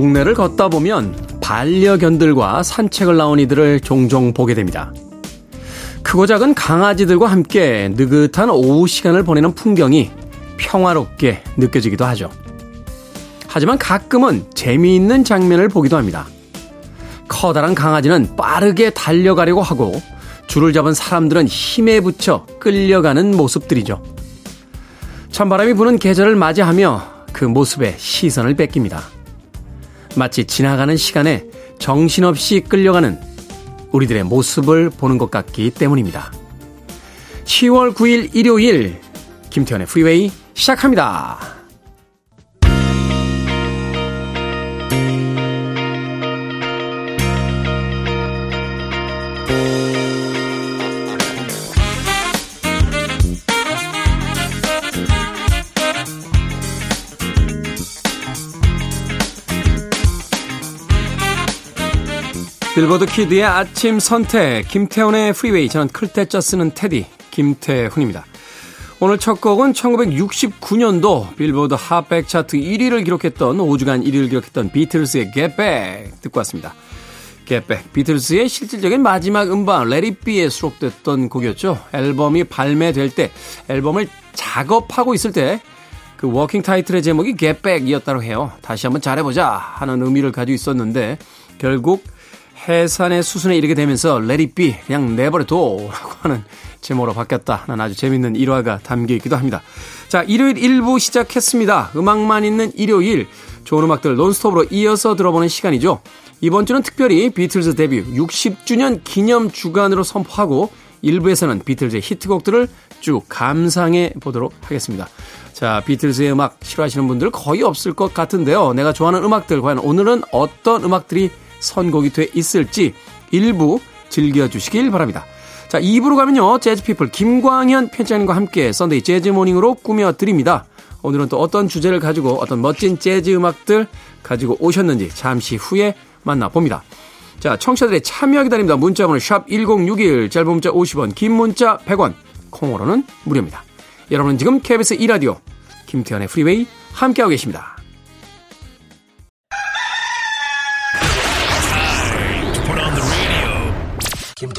동네를 걷다 보면 반려견들과 산책을 나온 이들을 종종 보게 됩니다. 크고 작은 강아지들과 함께 느긋한 오후 시간을 보내는 풍경이 평화롭게 느껴지기도 하죠. 하지만 가끔은 재미있는 장면을 보기도 합니다. 커다란 강아지는 빠르게 달려가려고 하고 줄을 잡은 사람들은 힘에 붙여 끌려가는 모습들이죠. 찬바람이 부는 계절을 맞이하며 그 모습에 시선을 뺏깁니다. 마치 지나가는 시간에 정신없이 끌려가는 우리들의 모습을 보는 것 같기 때문입니다. 10월 9일 일요일 김태현의 프리웨이 시작합니다. 빌보드 키드의 아침 선택, 김태훈의 프리웨이. 저는 클 태 자 쓰는 태디, 김태훈입니다. 오늘 첫 곡은 1969년도 빌보드 핫백 차트 1위를 기록했던 5주간 1위를 기록했던 비틀스의 Get Back 듣고 왔습니다. Get Back. 비틀스의 실질적인 마지막 음반 Be에 수록됐던 곡이었죠. 앨범이 발매될 때, 앨범을 작업하고 있을 때그 working title의 제목이 Get Back이었다고 해요. 다시 한번 잘해보자 하는 의미를 가지고 있었는데 결국 해산의 수순에 이르게 되면서 it be 그냥 내버려둬 라고 하는 제목으로 바뀌었다 하는 아주 재밌는 일화가 담겨 있기도 합니다. 자 일요일 1부 시작했습니다. 음악만 있는 일요일 좋은 음악들 논스톱으로 이어서 들어보는 시간이죠. 이번 주는 특별히 비틀즈 데뷔 60주년 기념 주간으로 선포하고 1부에서는 비틀즈의 히트곡들을 쭉 감상해 보도록 하겠습니다. 자, 비틀즈의 음악 싫어하시는 분들 거의 없을 것 같은데요. 내가 좋아하는 음악들 과연 오늘은 어떤 음악들이 선곡이 돼 있을지 일부 즐겨주시길 바랍니다. 자, 2부로 가면요. 재즈피플 김광현 편집장님과 함께 썬데이 재즈모닝으로 꾸며드립니다. 오늘은 또 어떤 주제를 가지고 어떤 멋진 재즈 음악들 가지고 오셨는지 잠시 후에 만나봅니다. 자, 청취자들의 참여 기다립니다. 문자번호 샵1061, 짧은 문자 50원, 긴 문자 100원, 콩으로는 무료입니다. 여러분은 지금 KBS 2라디오 김태훈의 프리웨이 함께하고 계십니다.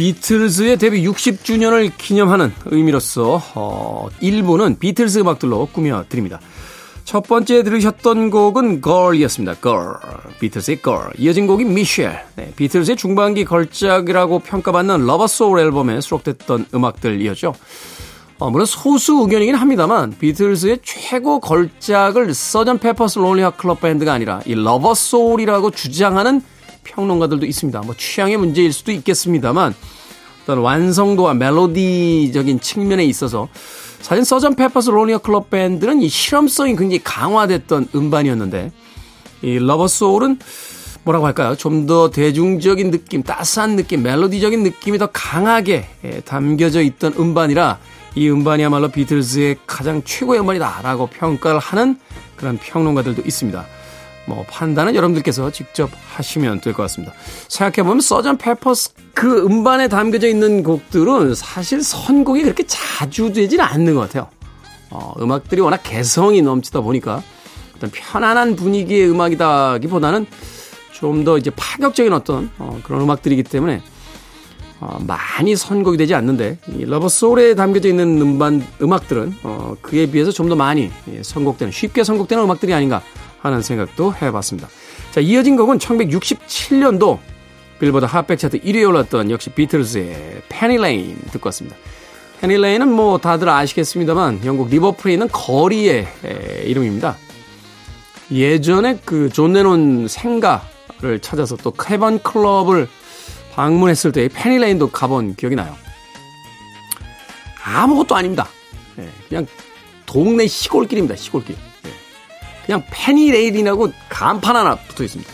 비틀즈의 데뷔 60주년을 기념하는 의미로서 어, 일부는 비틀즈 음악들로 꾸며드립니다. 첫 번째 들으셨던 곡은 Girl이었습니다. Girl. 비틀즈의 Girl. 이어진 곡이 Michelle. 네, 비틀즈의 중반기 걸작이라고 평가받는 Rubber Soul 앨범에 수록됐던 음악들이었죠. 어, 물론 소수 의견이긴 합니다만 비틀즈의 최고 걸작을 서전 페퍼스 롤리 하 클럽 밴드가 아니라 이 Rubber Soul이라고 주장하는 평론가들도 있습니다. 뭐 취향의 문제일 수도 있겠습니다만 어떤 완성도와 멜로디적인 측면에 있어서 사실 Sgt. Pepper's Lonely Hearts Club Band는 이 실험성이 굉장히 강화됐던 음반이었는데 이 Rubber Soul은 뭐라고 할까요? 좀 더 대중적인 느낌, 따스한 느낌, 멜로디적인 느낌이 더 강하게 예, 담겨져 있던 음반이라 이 음반이야말로 비틀즈의 가장 최고의 음반이다라고 평가를 하는 그런 평론가들도 있습니다. 뭐 판단은 여러분들께서 직접 하시면 될 것 같습니다. 생각해보면 Sgt. Pepper's 그 음반에 담겨져 있는 곡들은 사실 선곡이 그렇게 자주 되지는 않는 것 같아요. 어, 음악들이 워낙 개성이 넘치다 보니까 어떤 편안한 분위기의 음악이다기보다는 좀 더 이제 파격적인 어떤 어, 그런 음악들이기 때문에 어, 많이 선곡이 되지 않는데 이 Rubber Soul에 담겨져 있는 음반 음악들은 어, 그에 비해서 좀 더 많이 예, 선곡되는 쉽게 선곡되는 음악들이 아닌가 하는 생각도 해봤습니다. 자, 이어진 곡은 1967년도 빌보드 핫백 차트 1위에 올랐던 역시 비틀즈의 Penny Lane 듣고 왔습니다. 페니 레인은 뭐 다들 아시겠습니다만 영국 리버풀에 있는 거리의 에, 이름입니다. 예전에 그 존 레논 생가를 찾아서 또 캐번 클럽을 방문했을 때 페니 레인도 가본 기억이 나요. 아무것도 아닙니다. 네, 그냥 동네 시골길입니다. 시골길. 그냥 페니 레인이라고 간판 하나 붙어 있습니다.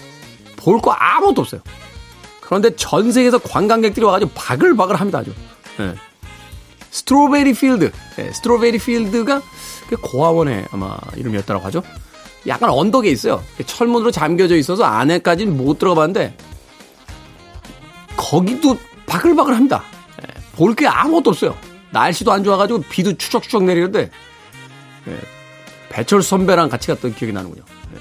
볼 거 아무것도 없어요. 그런데 전 세계에서 관광객들이 와가지고 바글바글 합니다, 아주. 예. 스트로베리 필드. 예, 스트로베리 필드가 그 고아원의 아마 이름이었다고 하죠. 약간 언덕에 있어요. 철문으로 잠겨져 있어서 안에까지는 못 들어가 봤는데, 거기도 바글바글 합니다. 예, 볼게 아무것도 없어요. 날씨도 안 좋아가지고 비도 추적추적 내리는데, 예, 배철수 선배랑 같이 갔던 기억이 나는군요. 예.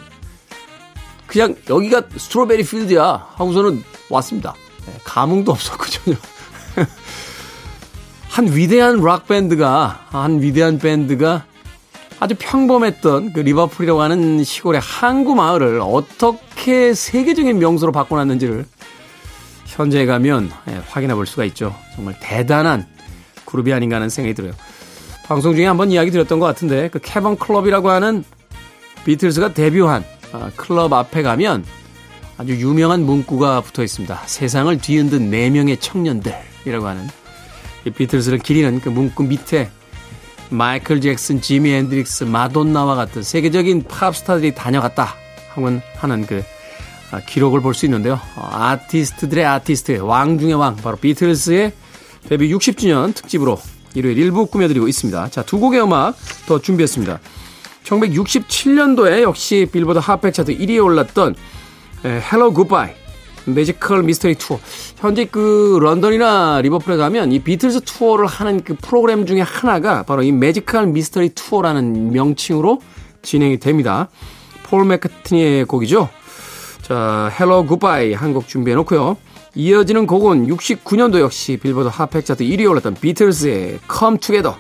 그냥 여기가 스트로베리 필드야 하고서는 왔습니다. 예, 감흥도 없었고 전혀. 한 위대한 락 밴드가 한 위대한 밴드가 아주 평범했던 그 리버풀이라고 하는 시골의 항구 마을을 어떻게 세계적인 명소로 바꿔놨는지를 현지에 가면 예, 확인해 볼 수가 있죠. 정말 대단한 그룹이 아닌가 하는 생각이 들어요. 방송 중에 한번 이야기 드렸던 것 같은데 그 캐번 클럽이라고 하는 비틀스가 데뷔한 아, 클럽 앞에 가면 아주 유명한 문구가 붙어 있습니다. 세상을 뒤흔든 4명의 청년들이라고 하는 이 비틀스를 기리는 그 문구 밑에 마이클 잭슨, 지미 헨드릭스, 마돈나와 같은 세계적인 팝스타들이 다녀갔다 하는 그 아, 기록을 볼 수 있는데요. 어, 아티스트들의 아티스트, 왕 중의 왕, 바로 비틀스의 데뷔 60주년 특집으로 일요일 일부 꾸며드리고 있습니다. 자, 두 곡의 음악 더 준비했습니다. 1967년도에 역시 빌보드 핫백 차트 1위에 올랐던 Hello Goodbye Magical Mystery Tour. 현재 그 런던이나 리버풀에 가면 이 비틀즈 투어를 하는 그 프로그램 중에 하나가 바로 이 Magical Mystery Tour라는 명칭으로 진행이 됩니다. 폴 맥카트니의 곡이죠. 자, Hello Goodbye 한곡 준비해 놓고요. 이어지는 곡은 69년도 역시 빌보드 핫백 차트 1위에 올랐던 비틀즈의 Come Together.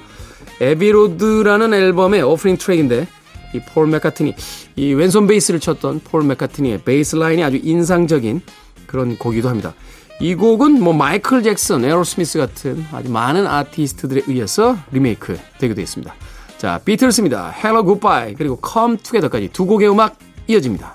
Abbey Road라는 앨범의 오프닝 트랙인데 이 폴 맥카트니 이 왼손 베이스를 쳤던 폴 맥카트니의 베이스 라인이 아주 인상적인 그런 곡이기도 합니다. 이 곡은 뭐 마이클 잭슨, 에어로스미스 같은 아주 많은 아티스트들에 의해서 리메이크 되기도 했습니다. 자, 비틀스입니다. Hello Goodbye 그리고 Come Together까지 두 곡의 음악 이어집니다.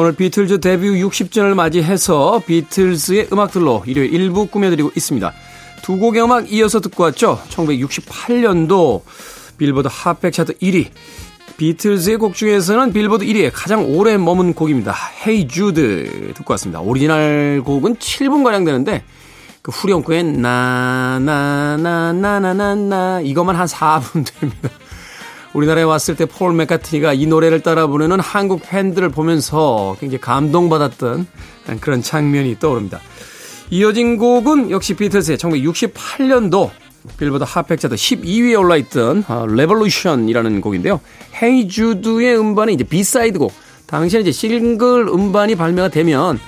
오늘 비틀즈 데뷔 60년을 맞이해서 비틀즈의 음악들로 일요일 일부 꾸며드리고 있습니다. 두 곡의 음악 이어서 듣고 왔죠. 1968년도 빌보드 핫백 차트 1위. 비틀즈의 곡 중에서는 빌보드 1위에 가장 오래 머문 곡입니다. Hey Jude 듣고 왔습니다. 오리지널 곡은 7분가량 되는데 그 후렴구에 나나나나나나나 이것만 한 4분 됩니다. 우리나라에 왔을 때 폴 맥카트니가 이 노래를 따라 부르는 한국 팬들을 보면서 굉장히 감동받았던 그런 장면이 떠오릅니다. 이어진 곡은 역시 비틀스의 1968년도 빌보드 Hot 백 차트 12위에 올라있던 어, Revolution이라는 곡인데요. Hey Jude의 음반이 이제 B-side 곡. 당시에 이제 싱글 음반이 발매가 되면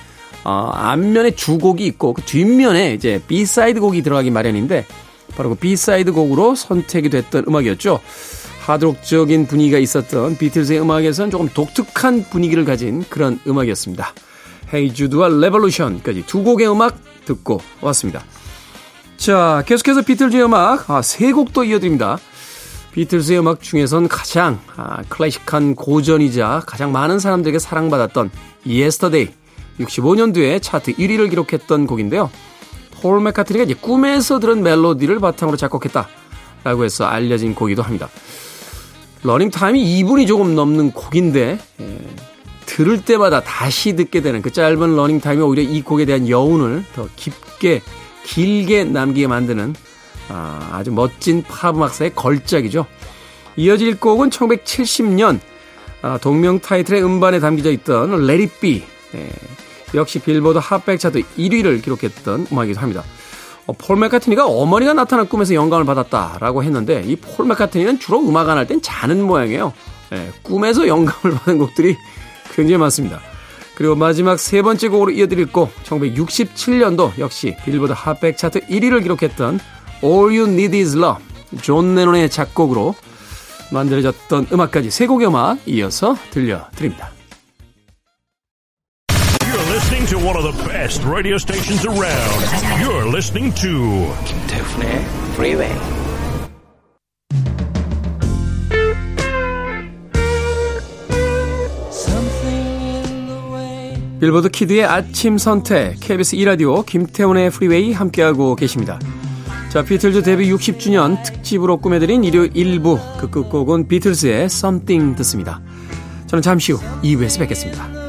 어, 앞면에 주곡이 있고 그 뒷면에 이제 B-side 곡이 들어가기 마련인데 바로 그 B-side 곡으로 선택이 됐던 음악이었죠. 하드록적인 분위기가 있었던 비틀즈의 음악에서는 조금 독특한 분위기를 가진 그런 음악이었습니다. Hey Jude와 Revolution까지 두 곡의 음악 듣고 왔습니다. 자, 계속해서 비틀즈의 음악 아, 세 곡도 이어드립니다. 비틀즈의 음악 중에선 가장 아, 클래식한 고전이자 가장 많은 사람들에게 사랑받았던 Yesterday 65년도에 차트 1위를 기록했던 곡인데요. 폴 맥카트니가 이제 꿈에서 들은 멜로디를 바탕으로 작곡했다라고 해서 알려진 곡이기도 합니다. 러닝 타임이 2분이 조금 넘는 곡인데 예, 들을 때마다 다시 듣게 되는 그 짧은 러닝 타임이 오히려 이 곡에 대한 여운을 더 깊게 길게 남기게 만드는 아, 주 멋진 팝 음악사의 걸작이죠. 이어질 곡은 1970년 아, 동명 타이틀의 음반에 담겨져 있던 Be 예, 역시 빌보드 핫백 차트 1위를 기록했던 음악이기도 합니다. 어, 폴 맥카트니가 어머니가 나타난 꿈에서 영감을 받았다라고 했는데 이 폴 맥카트니는 주로 음악 안 할 땐 자는 모양이에요. 예, 꿈에서 영감을 받은 곡들이 굉장히 많습니다. 그리고 마지막 세 번째 곡으로 이어드릴 곡 1967년도 역시 빌보드 핫백 차트 1위를 기록했던 All You Need Is Love 존 레논의 작곡으로 만들어졌던 음악까지 세 곡의 음악 이어서 들려드립니다. Listening to one of the best radio stations around. You're listening to 김태훈의 Freeway. 빌보드 키드의 아침 선택 KBS 2라디오 김태훈의 Freeway 함께하고 계십니다. 자, 비틀즈 데뷔 60주년 특집으로 꾸며드린 일요일 1부 그 끝곡은 비틀즈의 Something 듣습니다. 저는 잠시 후 2부에서 뵙겠습니다.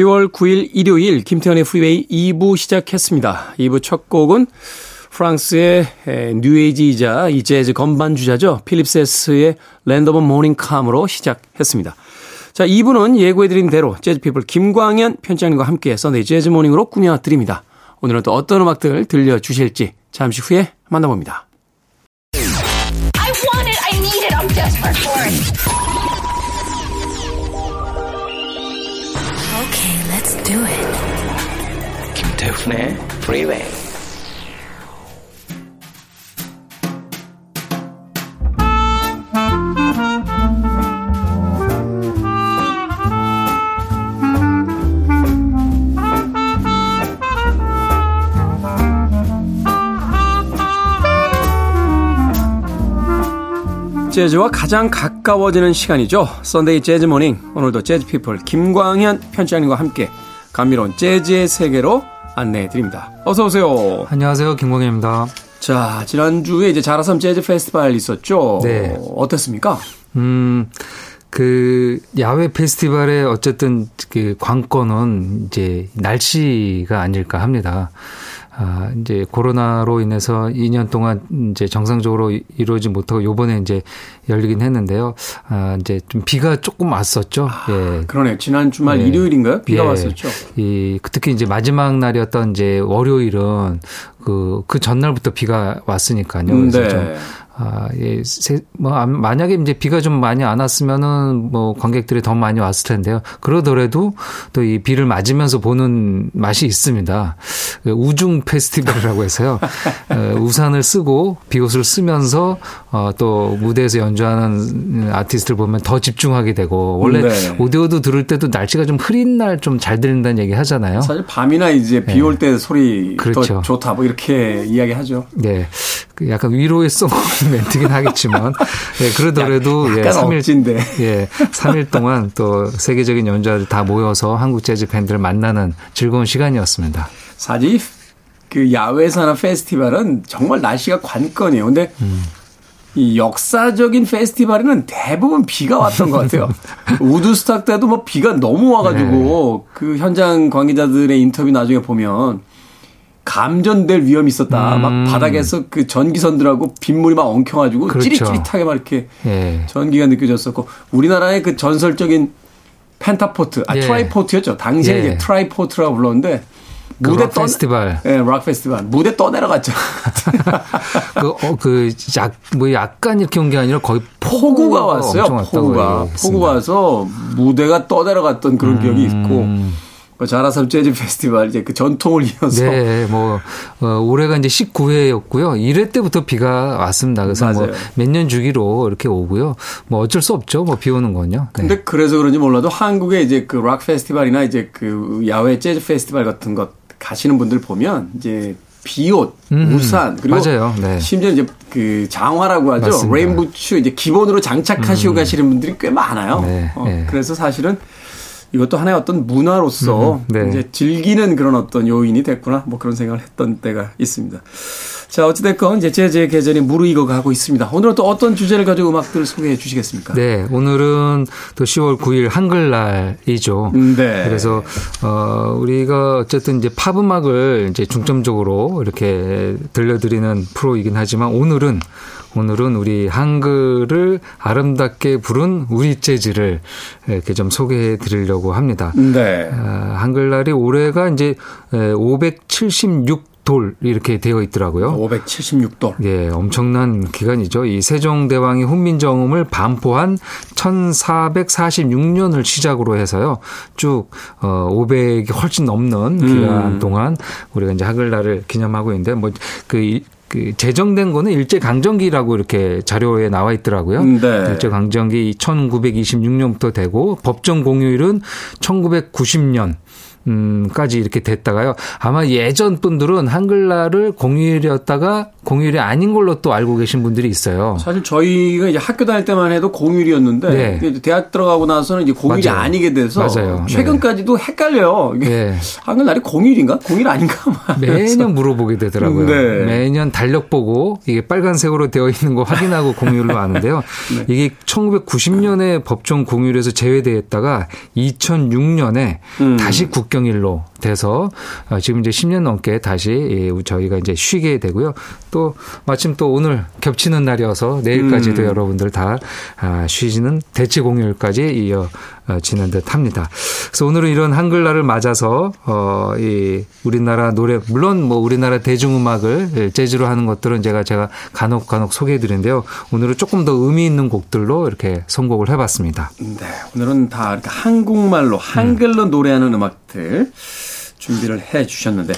10월 9일 일요일 김태훈의 Freeway 2부 시작했습니다. 2부 첫 곡은 프랑스의 뉴에이지이자 이 재즈 건반 주자죠. 필립 세스의 Of Morning Calm으로 시작했습니다. 자, 2부는 예고해드린 대로 재즈피플 김광현 편집장님과 함께 Sunday 재즈 Morning으로 꾸며드립니다. 오늘은 또 어떤 음악들 들려주실지 잠시 후에 만나봅니다. Do it. 김태훈의 Freeway. 재즈와 가장 가까워지는 시간이죠. Sunday 재즈 Morning. 오늘도 재즈 피플 김광현 편집장님과 함께 감미로운 재즈의 세계로 안내해 드립니다. 어서 오세요. 안녕하세요. 김광현입니다. 자, 지난주에 이제 자라섬 재즈 페스티벌 있었죠. 네. 어땠습니까? 음, 그 야외 페스티벌의 어쨌든 그 관건은 이제 날씨가 아닐까 합니다. 아, 이제 코로나로 인해서 2년 동안 이제 정상적으로 이루어지 못하고 요번에 이제 열리긴 했는데요. 아, 이제 좀 비가 조금 왔었죠. 아, 예. 그러네요. 지난 주말 예. 일요일인가요? 비가 예. 왔었죠. 이 특히 이제 마지막 날이었던 이제 월요일은 그, 그 전날부터 비가 왔으니까요. 그래서 네. 좀 아, 예, 세, 뭐, 만약에 이제 비가 좀 많이 안 왔으면은 뭐 관객들이 더 많이 왔을 텐데요. 그러더라도 또 이 비를 맞으면서 보는 맛이 있습니다. 그 우중 페스티벌이라고 해서요. 어, 우산을 쓰고 비옷을 쓰면서 어, 또 무대에서 연주하는 아티스트를 보면 더 집중하게 되고 원래 네. 오디오도 들을 때도 날씨가 좀 흐린 날 좀 잘 들린다는 얘기 하잖아요. 사실 밤이나 이제 비 올때 네. 소리 그렇죠. 더 좋다 뭐 이렇게 이야기하죠. 네. 그 약간 위로의 송 멘트긴 하겠지만 예, 그러더라도 약, 예, 3일 억진데. 예, 3일 동안 또 세계적인 연주자들 다 모여서 한국 재즈 팬들을 만나는 즐거운 시간이었습니다. 사실 그 야외사나 페스티벌은 정말 날씨가 관건이에요. 근데 음. 이 역사적인 페스티벌에는 대부분 비가 왔던 것 같아요. 우드스탁 때도 뭐 비가 너무 와가지고 네. 그 현장 관계자들의 인터뷰 나중에 보면 감전될 위험이 있었다. 음. 막 바닥에서 그 전기선들하고 빗물이 막 엉켜가지고 그렇죠. 찌릿찌릿하게 막 이렇게 예. 전기가 느껴졌었고 우리나라의 그 전설적인 펜타포트, 아 예. 트라이포트였죠. 당시에 예. 이제 트라이포트라고 불렀는데 그 무대 락 떠, 페스티벌. 예, 락 페스티벌. 무대 떠내려갔죠. 그, 어, 그, 약, 뭐 약간 이렇게 온 게 아니라 거의 폭우가 왔어요. 폭우가. 폭우가 와서 무대가 떠내려갔던 그런 음. 기억이 있고. 그 자라섬 재즈 페스티벌 이제 그 전통을 이어서 네, 뭐 어, 올해가 이제 19회였고요. 1회 때부터 비가 왔습니다. 그래서 뭐 몇 년 주기로 이렇게 오고요. 뭐 어쩔 수 없죠. 뭐 비 오는 건요. 네. 근데 그래서 그런지 몰라도 한국에 이제 그 락 페스티벌이나 이제 그 야외 재즈 페스티벌 같은 것 가시는 분들 보면 이제 비옷, 음, 우산 그리고 맞아요. 네. 심지어 이제 그 장화라고 하죠. rain boots 이제 기본으로 장착하시고 음. 가시는 분들이 꽤 많아요. 네, 어, 네. 그래서 사실은 이것도 하나의 어떤 문화로서 음, 네. 이제 즐기는 그런 어떤 요인이 됐구나 뭐 그런 생각을 했던 때가 있습니다. 자, 어찌됐건 이제 재즈의 계절이 무르익어 가고 있습니다. 오늘은 또 어떤 주제를 가지고 음악들을 소개해 주시겠습니까? 네, 오늘은 또 10월 9일 한글날이죠. 네. 그래서, 어, 우리가 어쨌든 이제 팝 음악을 이제 중점적으로 이렇게 들려드리는 프로이긴 하지만 오늘은 오늘은 우리 한글을 아름답게 부른 우리 재즈를 이렇게 좀 소개해 드리려고 합니다. 네. 어, 한글날이 올해가 이제 576 돌 이렇게 되어 있더라고요. 576돌. 예, 엄청난 기간이죠. 이 세종대왕이 훈민정음을 반포한 1446년을 시작으로 해서요. 쭉 어, 500이 훨씬 넘는 기간 음. 동안 우리가 이제 한글날을 기념하고 있는데 뭐그 그 제정된 거는 일제 강점기라고 이렇게 자료에 나와 있더라고요. 네. 일제 강점기 1926년부터 되고 법정 공휴일은 1990년 음까지 이렇게 됐다가요. 아마 예전 분들은 한글날을 공휴일이었다가 공휴일이 아닌 걸로 또 알고 계신 분들이 있어요. 사실 저희가 이제 학교 다닐 때만 해도 공휴일이었는데 네. 대학 들어가고 나서는 이제 공휴일이 맞아요. 아니게 돼서 맞아요. 네. 최근까지도 네. 헷갈려요. 네. 한글날이 공휴일인가? 공휴일 아닌가? 매년 물어보게 되더라고요. 네. 매년 달력 보고 이게 빨간색으로 되어 있는 거 확인하고 공휴일로 아는데요. 네. 이게 1990년에 법정 공휴일에서 제외되었다가 2006년에 음. 다시 국 경일로 돼서 어, 지금 이제 10년 넘게 다시 저희가 이제 쉬게 되고요. 또 마침 또 오늘 겹치는 날이어서 내일까지도 음. 여러분들 다 아, 쉬지는 대체 공휴일까지 이어 지는 듯 합니다. 그래서 오늘은 이런 한글날을 맞아서 어, 이 우리나라 노래 물론 뭐 우리나라 대중음악을 재즈로 하는 것들은 제가 제가 간혹 간혹 소개해 드리는데요. 오늘은 조금 더 의미 있는 곡들로 이렇게 선곡을 해 봤습니다. 네. 오늘은 다 한국말로 한글로 음. 노래하는 음악들 준비를 해 주셨는데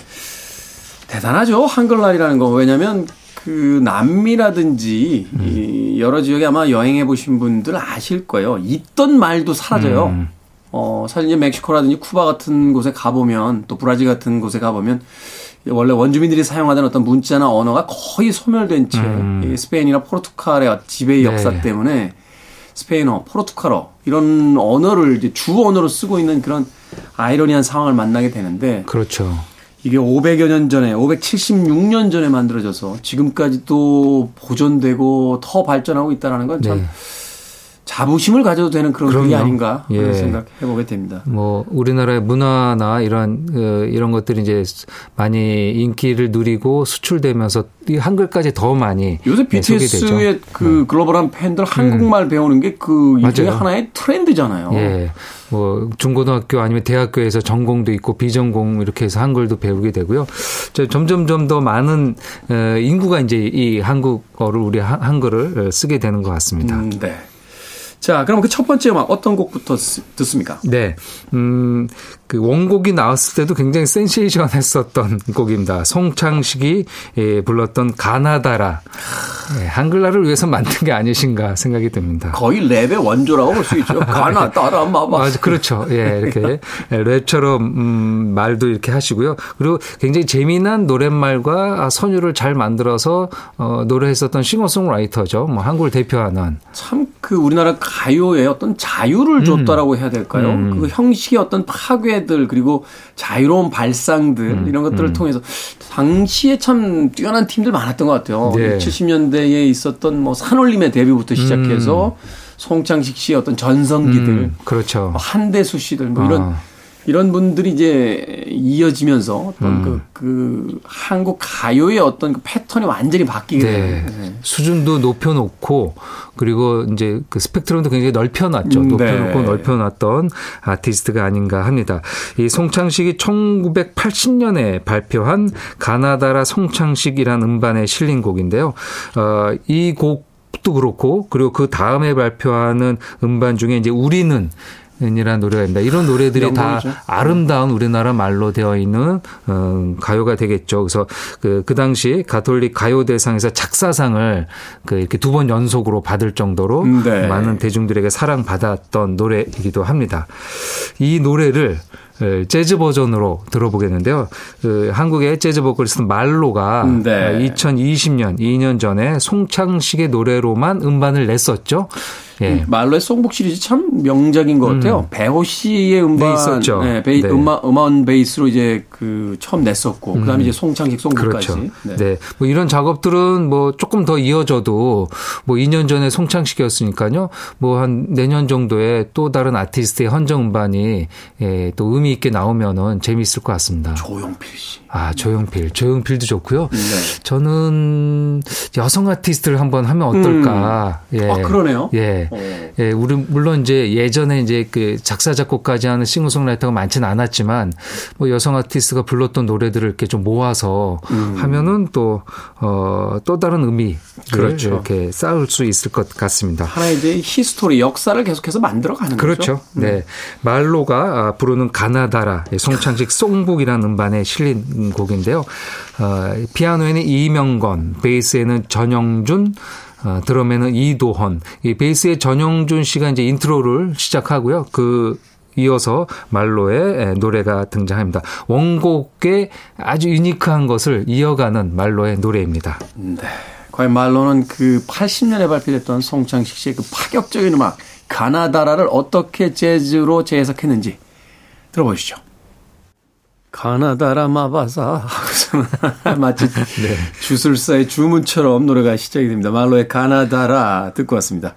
대단하죠. 한글날이라는 거. 왜냐면 그 남미라든지 음. 이 여러 지역에 아마 여행해 보신 분들 아실 거예요. 있던 말도 사라져요. 음. 어, 사실 이제 멕시코라든지 쿠바 같은 곳에 가 보면 또 브라질 같은 곳에 가 보면 원래 원주민들이 사용하던 어떤 문자나 언어가 거의 소멸된 채 음. 스페인이나 포르투갈의 지배의 역사 네. 때문에 스페인어, 포르투갈어 이런 언어를 이제 주 언어로 쓰고 있는 그런 아이러니한 상황을 만나게 되는데 그렇죠. 이게 500여 년 전에, 576년 전에 만들어져서 지금까지도 보존되고 더 발전하고 있다는 건참 네. 자부심을 가져도 되는 그런 그럼요. 아닌가 그런 예. 생각해 보게 됩니다. 뭐 우리나라의 문화나 이런 어, 이런 것들이 이제 많이 인기를 누리고 수출되면서 이 한글까지 더 많이 요새 BTS의 그 네. 글로벌한 팬들 한국말 음. 배우는 게 그 일종의 하나의 트렌드잖아요. 예. 뭐 중고등학교 아니면 대학교에서 전공도 있고 비전공 이렇게 해서 한글도 배우게 되고요. 점점 점 더 많은 어, 인구가 이제 이 한국어를 우리 한글을 쓰게 되는 것 같습니다. 음, 네. 자, 그럼 그 첫 번째 음악 어떤 곡부터 듣습니까? 네. 음, 그 원곡이 나왔을 때도 굉장히 센세이션했었던 곡입니다. 송창식이 예, 불렀던 가나다라. 예, 한글날을 위해서 만든 게 아니신가 생각이 듭니다. 거의 랩의 원조라고 볼 수 있죠. 가나다라 마바. 아, 그렇죠. 예, 이렇게 랩처럼 음, 말도 이렇게 하시고요. 그리고 굉장히 재미난 노랫말과 선율을 잘 만들어서 어, 노래했었던 싱어송라이터죠. 뭐 한국을 대표하는. 참 그 우리나라 가요에 어떤 자유를 음. 줬다라고 해야 될까요? 음. 그 형식의 어떤 파괴들 그리고 자유로운 발상들 음. 이런 것들을 음. 통해서 당시에 참 뛰어난 팀들 많았던 것 같아요. 네. 70년대에 있었던 뭐 산울림의 데뷔부터 시작해서 음. 송창식 씨의 어떤 전성기들, 음. 그렇죠. 뭐 한대수 씨들 뭐 이런 아. 이런 분들이 이제 이어지면서 어떤 음. 그, 그 한국 가요의 어떤 그 패턴이 완전히 바뀌게 네. 돼요. 네. 수준도 높여놓고 그리고 이제 그 스펙트럼도 굉장히 넓혀놨죠. 음, 높여놓고 네. 넓혀놨던 아티스트가 아닌가 합니다. 이 송창식이 1980년에 발표한 가나다라 송창식이라는 음반에 실린 곡인데요. 어, 이 곡 도 그렇고 그리고 그 다음에 발표하는 음반 중에 이제 우리는 이라는 노래가 있습니다. 이런 노래들이 다 아름다운 우리나라 말로 되어 있는 어, 가요가 되겠죠. 그래서 그, 그 당시 가톨릭 가요 대상에서 작사상을 그 이렇게 두 번 연속으로 받을 정도로 네. 많은 대중들에게 사랑받았던 노래이기도 합니다. 이 노래를 예, 재즈 버전으로 들어보겠는데요. 그 한국의 재즈 보컬리스트 말로가 네. 2020년 2년 전에 송창식의 노래로만 음반을 냈었죠. 예. 말로의 송북 시리즈 참 명작인 것 같아요. 음. 배호 씨의 음반, 네, 있었죠. 네, 베이, 네. 음악, 음원 베이스로 이제 그 처음 냈었고, 음. 그다음에 이제 송창식 송북까지. 그렇죠. 네. 네. 뭐 이런 작업들은 뭐 조금 더 이어져도 뭐 2년 전에 송창식이었으니까요. 뭐 한 내년 정도에 또 다른 아티스트의 헌정 음반이 예, 또 의미 있게 나오면은 재미있을 것 같습니다. 조용필 씨. 아, 조용필. 조용필도 좋고요. 네. 저는 여성 아티스트를 한번 하면 어떨까. 음. 예. 아, 그러네요. 예. 어. 예, 우리 물론 이제 예전에 이제 그 작사 작곡까지 하는 싱어송라이터가 많지는 않았지만 뭐 여성 아티스트가 불렀던 노래들을 이렇게 좀 모아서 음. 하면은 또 어, 또 다른 의미 그렇죠. 이렇게 쌓을 수 있을 것 같습니다. 하나의 이제 history 역사를 계속해서 만들어 가는 그렇죠. 거죠. 네. 음. 말로가 아, 부르는 가나다라 송창식 songbook이라는 음반에 실린 곡인데요. 어, 피아노에는 이명건, 베이스에는 정영준, 어, 드럼에는 이도헌. 이 베이스의 정영준 씨가 이제 intro를 시작하고요. 그 이어서 말로의 노래가 등장합니다. 원곡의 아주 unique한 것을 이어가는 말로의 노래입니다. 네. 과연 말로는 그 80년에 발표됐던 송창식 씨의 그 파격적인 음악 가나다라를 어떻게 재즈로 재해석했는지 들어보시죠. 가나다라 마바사 마치 네. 주술사의 주문처럼 노래가 시작이 됩니다. 말로의 가나다라 듣고 왔습니다.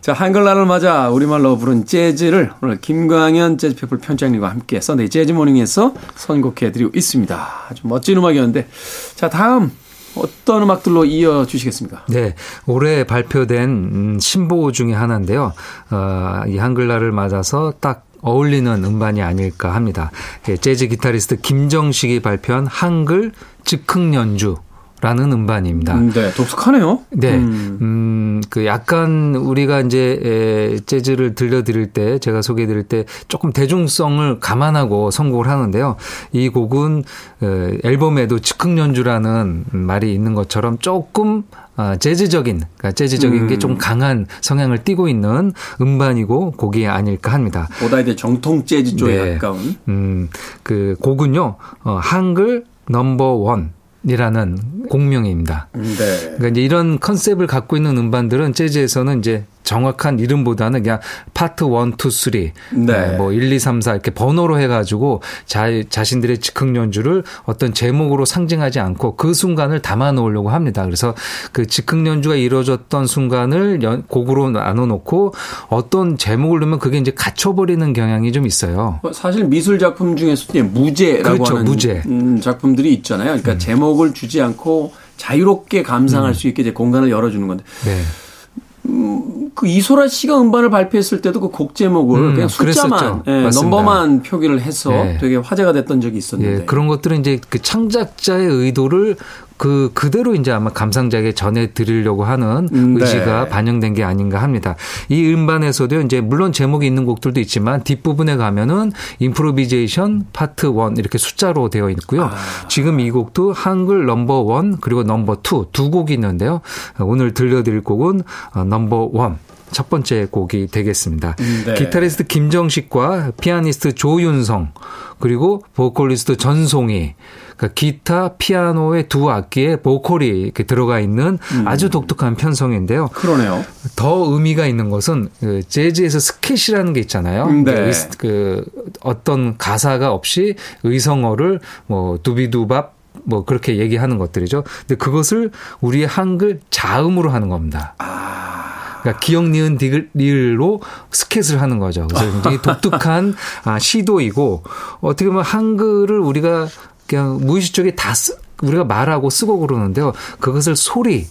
자 한글날을 맞아 우리말로 부른 재즈를 오늘 김광현 재즈피플 편집장님과 함께 Sunday 재즈 Morning에서 선곡해드리고 있습니다. 아주 멋진 음악이었는데 자 다음 어떤 음악들로 이어 주시겠습니까? 네. 올해 발표된 음, 신보 중에 하나인데요. 어, 이 한글날을 맞아서 딱 어울리는 음반이 아닐까 합니다. 예, 재즈 기타리스트 김정식이 발표한 한글 즉흥 연주 라는 음반입니다. 음, 네, 독특하네요. 네, 음. 음, 그 약간 우리가 이제 에, 재즈를 들려드릴 때, 제가 소개해드릴 때 조금 대중성을 감안하고 선곡을 하는데요. 이 곡은 에, 앨범에도 즉흥 연주라는 말이 있는 것처럼 조금 아, 재즈적인, 그러니까 재즈적인 음. 게좀 강한 성향을 띠고 있는 음반이고 곡이 아닐까 합니다. 보다 이제 정통 재즈 쪽에 네. 가까운. 음, 그 곡은요, 어, 한글 넘버 원. 이라는 곡명입니다. 네. 그러니까 이제 이런 컨셉을 갖고 있는 음반들은 재즈에서는 이제 정확한 이름보다는 그냥 파트 1, 2, 3, 네. 뭐 1, 2, 3, 4 이렇게 번호로 해가지고 자, 자신들의 즉흥 연주를 어떤 제목으로 상징하지 않고 그 순간을 담아 놓으려고 합니다. 그래서 그 즉흥 연주가 이루어졌던 순간을 연, 곡으로 나눠 놓고 어떤 제목을 넣으면 그게 이제 갇혀버리는 경향이 좀 있어요. 뭐 사실 미술 작품 중에서도 무제라고 그렇죠, 하는 무제. 음, 작품들이 있잖아요. 그러니까 음. 제목을 주지 않고 자유롭게 감상할 음. 수 있게 이제 공간을 열어주는 건데. 네. 음, 그 이소라 씨가 음반을 발표했을 때도 그 곡 제목을 음, 그냥 숫자만 예, 넘버만 표기를 해서 예. 되게 화제가 됐던 적이 있었는데 예, 그런 것들은 이제 그 창작자의 의도를 그 그대로 이제 아마 감상자에게 전해 드리려고 하는 음, 네. 의지가 반영된 게 아닌가 합니다. 이 음반에서도 이제 물론 제목이 있는 곡들도 있지만 뒷부분에 가면은 improvisation 파트 1 이렇게 숫자로 되어 있고요. 아. 지금 이 곡도 한글 넘버 1 그리고 넘버 2 두 곡이 있는데요. 오늘 들려드릴 곡은 넘버 1. 첫 번째 곡이 되겠습니다. 네. 기타리스트 김정식과 피아니스트 조윤성 그리고 보컬리스트 전송이 그러니까 기타, 피아노의 두 악기에 보컬이 이렇게 들어가 있는 음. 아주 독특한 편성인데요. 그러네요. 더 의미가 있는 것은 그 재즈에서 스킷이라는 게 있잖아요. 음, 네. 그, 그 어떤 가사가 없이 의성어를 뭐 두비두밥 뭐 그렇게 얘기하는 것들이죠. 근데 그것을 우리의 한글 자음으로 하는 겁니다. 아. 그러니까 기억 니은 리을로 스켓을 하는 거죠. 그래서 굉장히 독특한 아, 시도이고 어떻게 보면 한글을 우리가 그냥 무의식 적에 다 쓰, 우리가 말하고 쓰고 그러는데요. 그것을 소리,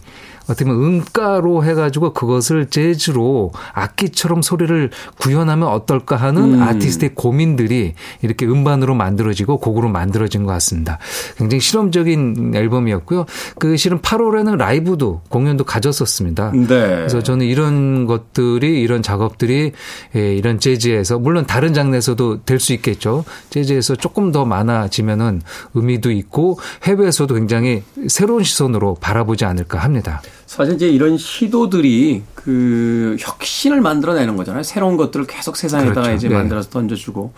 어떻게 보면 음가로 해가지고 그것을 재즈로 악기처럼 소리를 구현하면 어떨까 하는 음. 아티스트의 고민들이 이렇게 음반으로 만들어지고 곡으로 만들어진 것 같습니다. 굉장히 실험적인 앨범이었고요. 그 실은 8월에는 라이브도 공연도 가졌었습니다. 네. 그래서 저는 이런 것들이 이런 작업들이 예, 이런 재즈에서 물론 다른 장르에서도 될 수 있겠죠. 재즈에서 조금 더 많아지면은 의미도 있고 해외에서도 굉장히 새로운 시선으로 바라보지 않을까 합니다. 사실 이제 이런 시도들이 그 혁신을 만들어내는 거잖아요. 새로운 것들을 계속 세상에다가 그렇죠. 이제 네. 만들어서 던져주고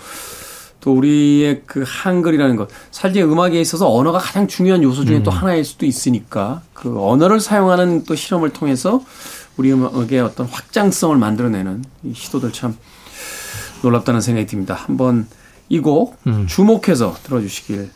또 우리의 그 한글이라는 것, 사실 음악에 있어서 언어가 가장 중요한 요소 중에 음. 또 하나일 수도 있으니까 그 언어를 사용하는 또 실험을 통해서 우리 음악의 어떤 확장성을 만들어내는 이 시도들 참 놀랍다는 생각이 듭니다. 한번 이곡 음. 주목해서 들어주시길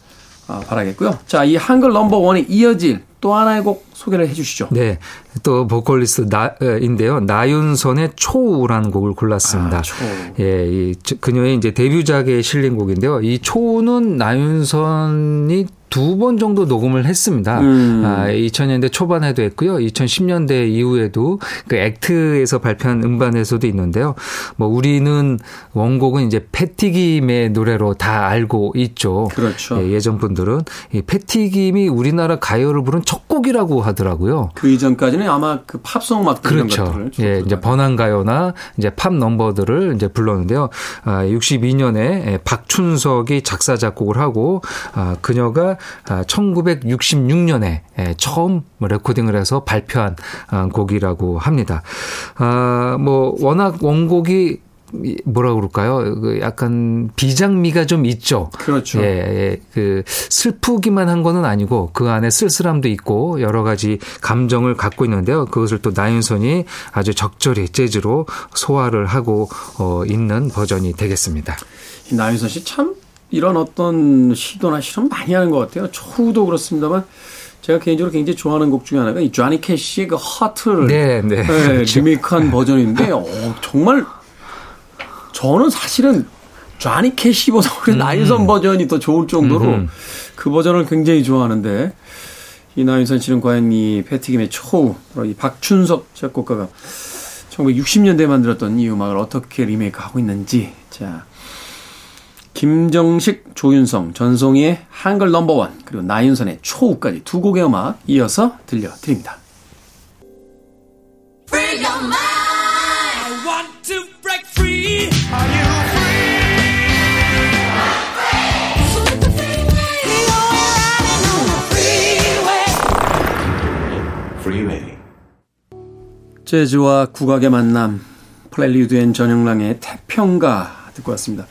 아, 바라겠고요. 자, 이 한글 넘버 원에 이어질 또 하나의 곡 소개를 해 주시죠. 네. 또 보컬리스트 나인데요. 나윤선의 초우라는 곡을 골랐습니다. 아, 초우. 예, 이 그녀의 이제 데뷔작에 실린 곡인데요. 이 초우는 나윤선이 두 번 정도 녹음을 했습니다. 음. 아, 2000년대 초반에도 했고요. 2010년대 이후에도 그 액트에서 발표한 음반에서도 있는데요. 뭐 우리는 원곡은 이제 패티김의 노래로 다 알고 있죠. 그렇죠. 예, 전 분들은 이 패티김이 우리나라 가요를 부른 첫 곡이라고 하더라고요. 그 이전까지는 아마 그 팝송 막 그렇죠. 예, 이제 번안 가요나 이제 팝 넘버들을 이제 불렀는데요. 아, 62년에 박춘석이 작사 작곡을 하고 아, 그녀가 1966년에 아, 처음 레코딩을 해서 발표한 아, 곡이라고 합니다. 아, 뭐 워낙 원곡이 뭐라 그럴까요? 그 약간 비장미가 좀 있죠. 그렇죠. 예, 예, 그 슬프기만 한 거는 아니고 그 안에 쓸쓸함도 있고 여러 가지 감정을 갖고 있는데요. 그것을 또 나윤선이 아주 적절히 재즈로 소화를 하고 어, 있는 버전이 되겠습니다. 나윤선 씨 참 이런 어떤 시도나 실험 많이 하는 것 같아요. 초우도 그렇습니다만 제가 개인적으로 굉장히 좋아하는 곡 중에 하나가 이 쟈니 캐시의 그 Hurt를 네, 네. 네 그렇죠. 리메이크한 버전인데 어, 정말 저는 사실은 쟈니 캐시보다 우리 음. 나윤선 버전이 더 좋을 정도로 음. 그 버전을 굉장히 좋아하는데 이 나윤선 씨는 과연 이 패티김의 초우, 이 박춘석 작곡가가 1960년대에 만들었던 이 음악을 어떻게 리메이크하고 있는지 자 김정식, 조윤성, 전송이의 한글 넘버원, 그리고 나윤선의 초우까지 두 곡의 음악 이어서 들려드립니다. 재즈와 국악의 만남, 프렐류드 and 전영랑의 태평가 듣고 왔습니다.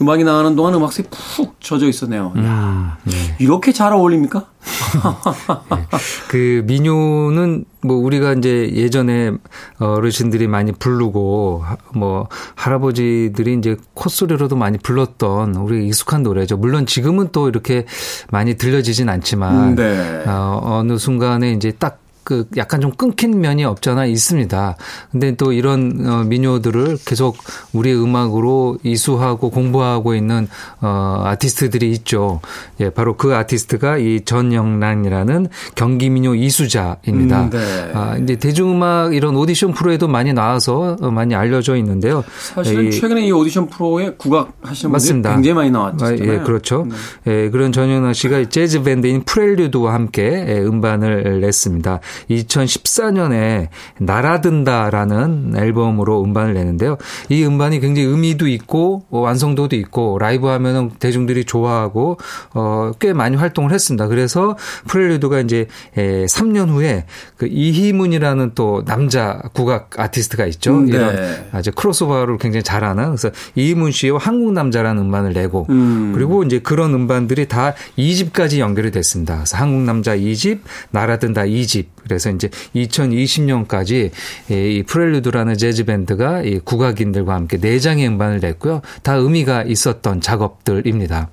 음악이 나가는 동안 음악색이 푹 젖어 있었네요. 음, 네. 이렇게 잘 어울립니까? 네. 그 민요는 뭐 우리가 이제 예전에 어르신들이 많이 부르고 뭐 할아버지들이 이제 콧소리로도 많이 불렀던 우리 익숙한 노래죠. 물론 지금은 또 이렇게 많이 들려지진 않지만 음, 네. 어, 어느 순간에 이제 딱 그 약간 좀 끊긴 면이 없잖아 있습니다. 근데 또 이런 어 민요들을 계속 우리 음악으로 이수하고 공부하고 있는 어 아티스트들이 있죠. 예, 바로 그 아티스트가 이 전영랑이라는 경기 민요 이수자입니다. 음, 네. 아, 이제 대중음악 이런 오디션 프로에도 많이 나와서 많이 알려져 있는데요. 사실은 예, 최근에 이 오디션 프로에 국악 하시는 분들이 굉장히 많이 나왔죠. 아, 예, 그렇죠. 네. 예, 그런 전영랑 씨가 재즈 밴드인 프렐류드와 함께 예, 음반을 냈습니다. 2014년에 날아든다라는 앨범으로 음반을 내는데요. 이 음반이 굉장히 의미도 있고 어, 완성도도 있고 라이브 하면은 대중들이 좋아하고 어, 꽤 많이 활동을 했습니다. 그래서 프렐류드가 이제 3년 후에 그 이희문이라는 또 남자 국악 아티스트가 있죠. 음, 네. 이런 아주 크로스오버를 굉장히 잘하는 그래서 이희문 씨의 한국 남자라는 음반을 내고 음. 그리고 이제 그런 음반들이 다 2집까지 연결이 됐습니다. 그래서 한국 남자 2집, 날아든다 2집 그래서 이제 2020년까지 이 프렐류드라는 재즈 밴드가 이 국악인들과 함께 네 장의 음반을 냈고요. 다 의미가 있었던 작업들입니다.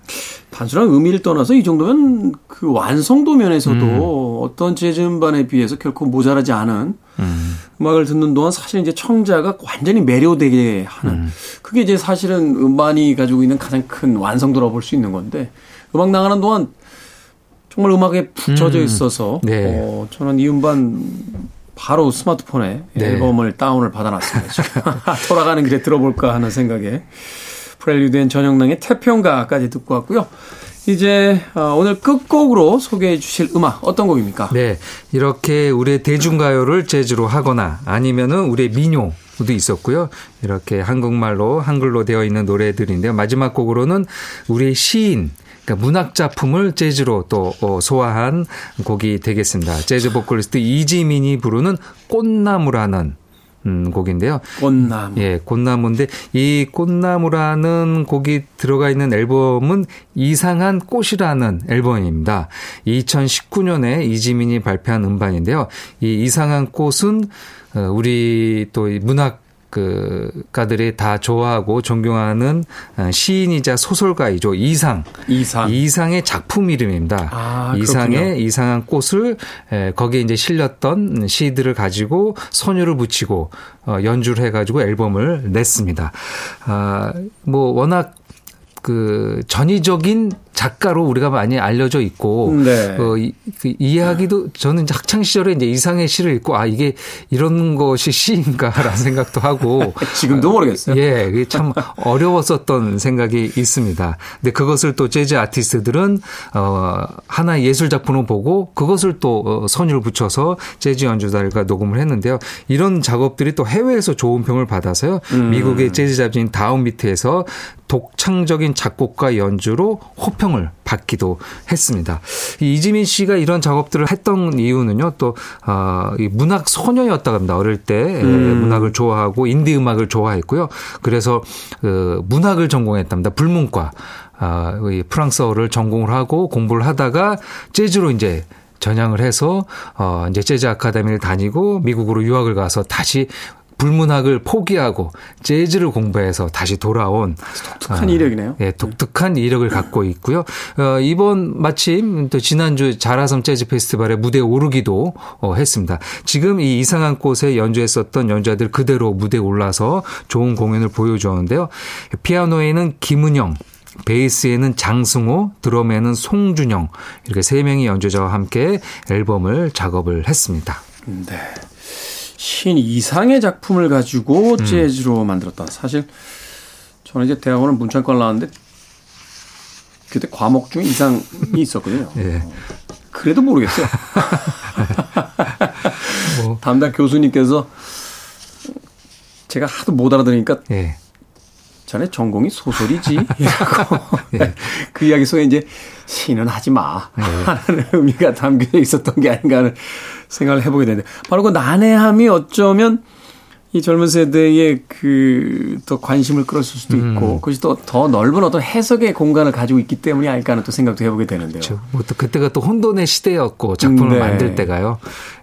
단순한 의미를 떠나서 이 정도면 그 완성도 면에서도 음. 어떤 재즈 음반에 비해서 결코 모자라지 않은 음. 악을 듣는 동안 사실 이제 청자가 완전히 매료되게 하는 음. 그게 이제 사실은 음반이 가지고 있는 가장 큰 완성도라고 볼 수 있는 건데 음악 나가는 동안 정말 음악에 푹 젖어 음. 있어서 음. 네. 어, 저는 이 음반 바로 스마트폰에 네. 앨범을 다운을 받아놨습니다. 돌아가는 길에 들어볼까 하는 생각에 프렐리드앤 전영랑의 태평가까지 듣고 왔고요. 이제 어, 오늘 끝곡으로 소개해 주실 음악 어떤 곡입니까? 네. 이렇게 우리의 대중가요를 재즈로 하거나 아니면은 우리의 민요 도 있었고요. 이렇게 한국말로 한글로 되어 있는 노래들인데요. 마지막 곡으로는 우리의 시인 그러니까 문학 작품을 재즈로 또 어, 소화한 곡이 되겠습니다. 재즈 보컬리스트 이지민이 부르는 꽃나무라는 음, 곡인데요. 꽃나무. 예, 꽃나무인데 이 꽃나무라는 곡이 들어가 있는 앨범은 이상한 꽃이라는 앨범입니다. 2019년에 이지민이 발표한 음반인데요. 이 이상한 꽃은 어, 우리 또 문학 그가들이 다 좋아하고 존경하는 어, 시인이자 소설가이죠. 이상. 이상. 이상의 작품 이름입니다. 아, 이상의 이상한 꽃을 에, 거기에 이제 실렸던 시들을 가지고 선율을 붙이고 어, 연주를 해가지고 앨범을 냈습니다. 아, 뭐 워낙 그 전위적인 작가로 우리가 많이 알려져 있고 네. 어, 이, 그 이야기도 저는 이제 학창 시절에 이제 이상의 시를 읽고 아 이게 이런 것이 시인가라는 생각도 하고 지금도 모르겠어요. 예, 그게 참 어려웠었던 생각이 있습니다. 근데 그것을 또 재즈 아티스트들은 어 하나의 예술 작품을 보고 그것을 또 어, 선율을 붙여서 재즈 연주자들과 녹음을 했는데요. 이런 작업들이 또 해외에서 좋은 평을 받아서요. 음. 미국의 재즈 잡지인 다운비트에서 독창적인 작곡과 연주로 호평을 받기도 했습니다. 이 이지민 씨가 이런 작업들을 했던 이유는요, 또, 어, 이 문학 소녀였다고 합니다. 어릴 때 음. 문학을 좋아하고 인디 음악을 좋아했고요. 그래서 그 문학을 전공했답니다. 불문과. 아, 이 프랑스어를 전공을 하고 공부를 하다가 재즈로 이제 전향을 해서 어 이제 재즈 아카데미를 다니고 미국으로 유학을 가서 다시 불문학을 포기하고 재즈를 공부해서 다시 돌아온 독특한 어, 이력이네요. 예, 독특한 이력을 갖고 있고요. 어, 이번 마침 또 지난주 자라섬 재즈 페스티벌에 무대에 오르기도 어, 했습니다. 지금 이 이상한 곳에 연주했었던 연주자들 그대로 무대에 올라서 좋은 공연을 보여주었는데요. 피아노에는 김은영, 베이스에는 장승호, 드럼에는 송준영 이렇게 세 명의 연주자와 함께 앨범을 작업을 했습니다. 네. 신 이상의 작품을 가지고 음. 재즈로 만들었다. 사실 저는 이제 대학원을 문창과를 나왔는데 그때 과목 중에 이상이 있었거든요. 예. 그래도 모르겠어요. 뭐. 담당 교수님께서 제가 하도 못 알아들으니까 예. 자네 전공이 소설이지? 이라고. 예. 그 이야기 속에 이제 시는 하지 마. 하는 의미가 담겨져 있었던 게 아닌가 하는 생각을 해보게 되는데 바로 그 난해함이 어쩌면 이 젊은 세대의 그 더 관심을 끌었을 수도 있고 그것이 또 더 넓은 어떤 해석의 공간을 가지고 있기 때문이 아닐까 하는 또 생각도 해보게 되는데요. 그렇죠. 뭐 또 그때가 또 혼돈의 시대였고 작품을 네. 만들 때가요.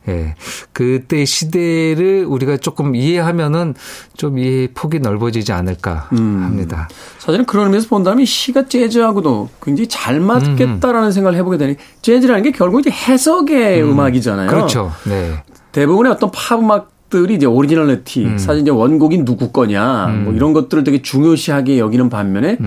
예. 그때 시대를 우리가 조금 이해하면은 좀 이해 폭이 넓어지지 않을까 음. 합니다. 사실은 그런 의미에서 본다면 시가 재즈하고도 굉장히 잘 맞겠다라는 생각을 해보게 되니 재즈라는 게 결국 이제 해석의 음. 악이잖아요 그렇죠. 네. 대부분의 어떤 팝 음악 들이 이제 오리지널리티, 사실 이제 원곡이 누구 거냐, 뭐 이런 것들을 되게 중요시하게 여기는 반면에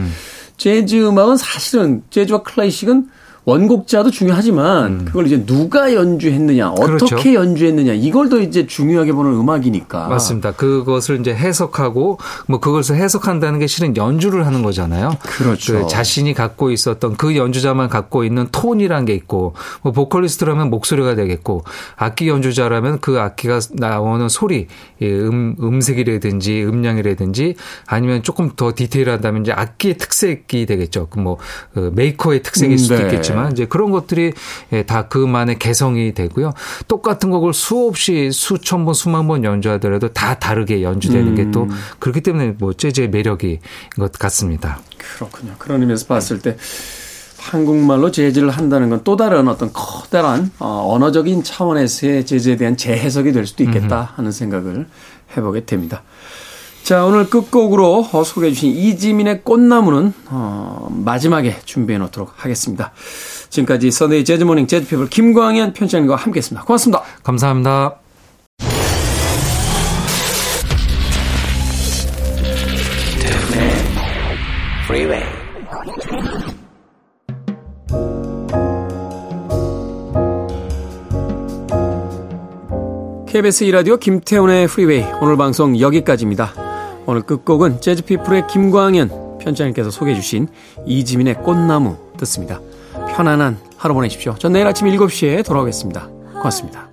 재즈 음악은 사실은 재즈와 클래식은 원곡자도 중요하지만 그걸 이제 누가 연주했느냐, 어떻게 그렇죠. 연주했느냐 이걸 더 이제 중요하게 보는 음악이니까. 맞습니다. 그것을 이제 해석하고 뭐 그것을 해석한다는 게 실은 연주를 하는 거잖아요. 그렇죠. 그 자신이 갖고 있었던 그 연주자만 갖고 있는 톤이란 게 있고 뭐 보컬리스트라면 목소리가 되겠고 악기 연주자라면 그 악기가 나오는 소리, 예, 음 음색이라든지 음량이라든지 아니면 조금 더 디테일하다면 이제 악기의 특색이 되겠죠. 그뭐 그 메이커의 특색일 수도 네. 있겠 지만 이제 그런 것들이 예, 다 그만의 개성이 되고요. 똑같은 곡을 수없이 수천 번, 수만 번 연주하더라도 다 다르게 연주되는 게또 그렇기 때문에 뭐 재즈의 매력인 것 같습니다. 그렇군요. 그런 의미에서 봤을 때 한국말로 재즈를 한다는 건 또 다른 어떤 커다란 어, 언어적인 차원에서의 재즈에 대한 재해석이 될 수도 있겠다 하는 생각을 해보게 됩니다. 자, 오늘 끝곡으로 어, 소개해 주신 이지민의 꽃나무는 어, 마지막에 준비해 놓도록 하겠습니다. 지금까지 Sunday Jazz Morning 재즈 피플 김광현 편집장님과 함께 했습니다. 고맙습니다. 감사합니다. KBS 2라디오 김태훈의 프리웨이 오늘 방송 여기까지입니다. 오늘 끝곡은 재즈피플의 김광현 편장님께서 소개해 주신 이지민의 꽃나무 듣습니다. 편안한 하루 보내십시오. 전 내일 아침 7시에 돌아오겠습니다. 고맙습니다.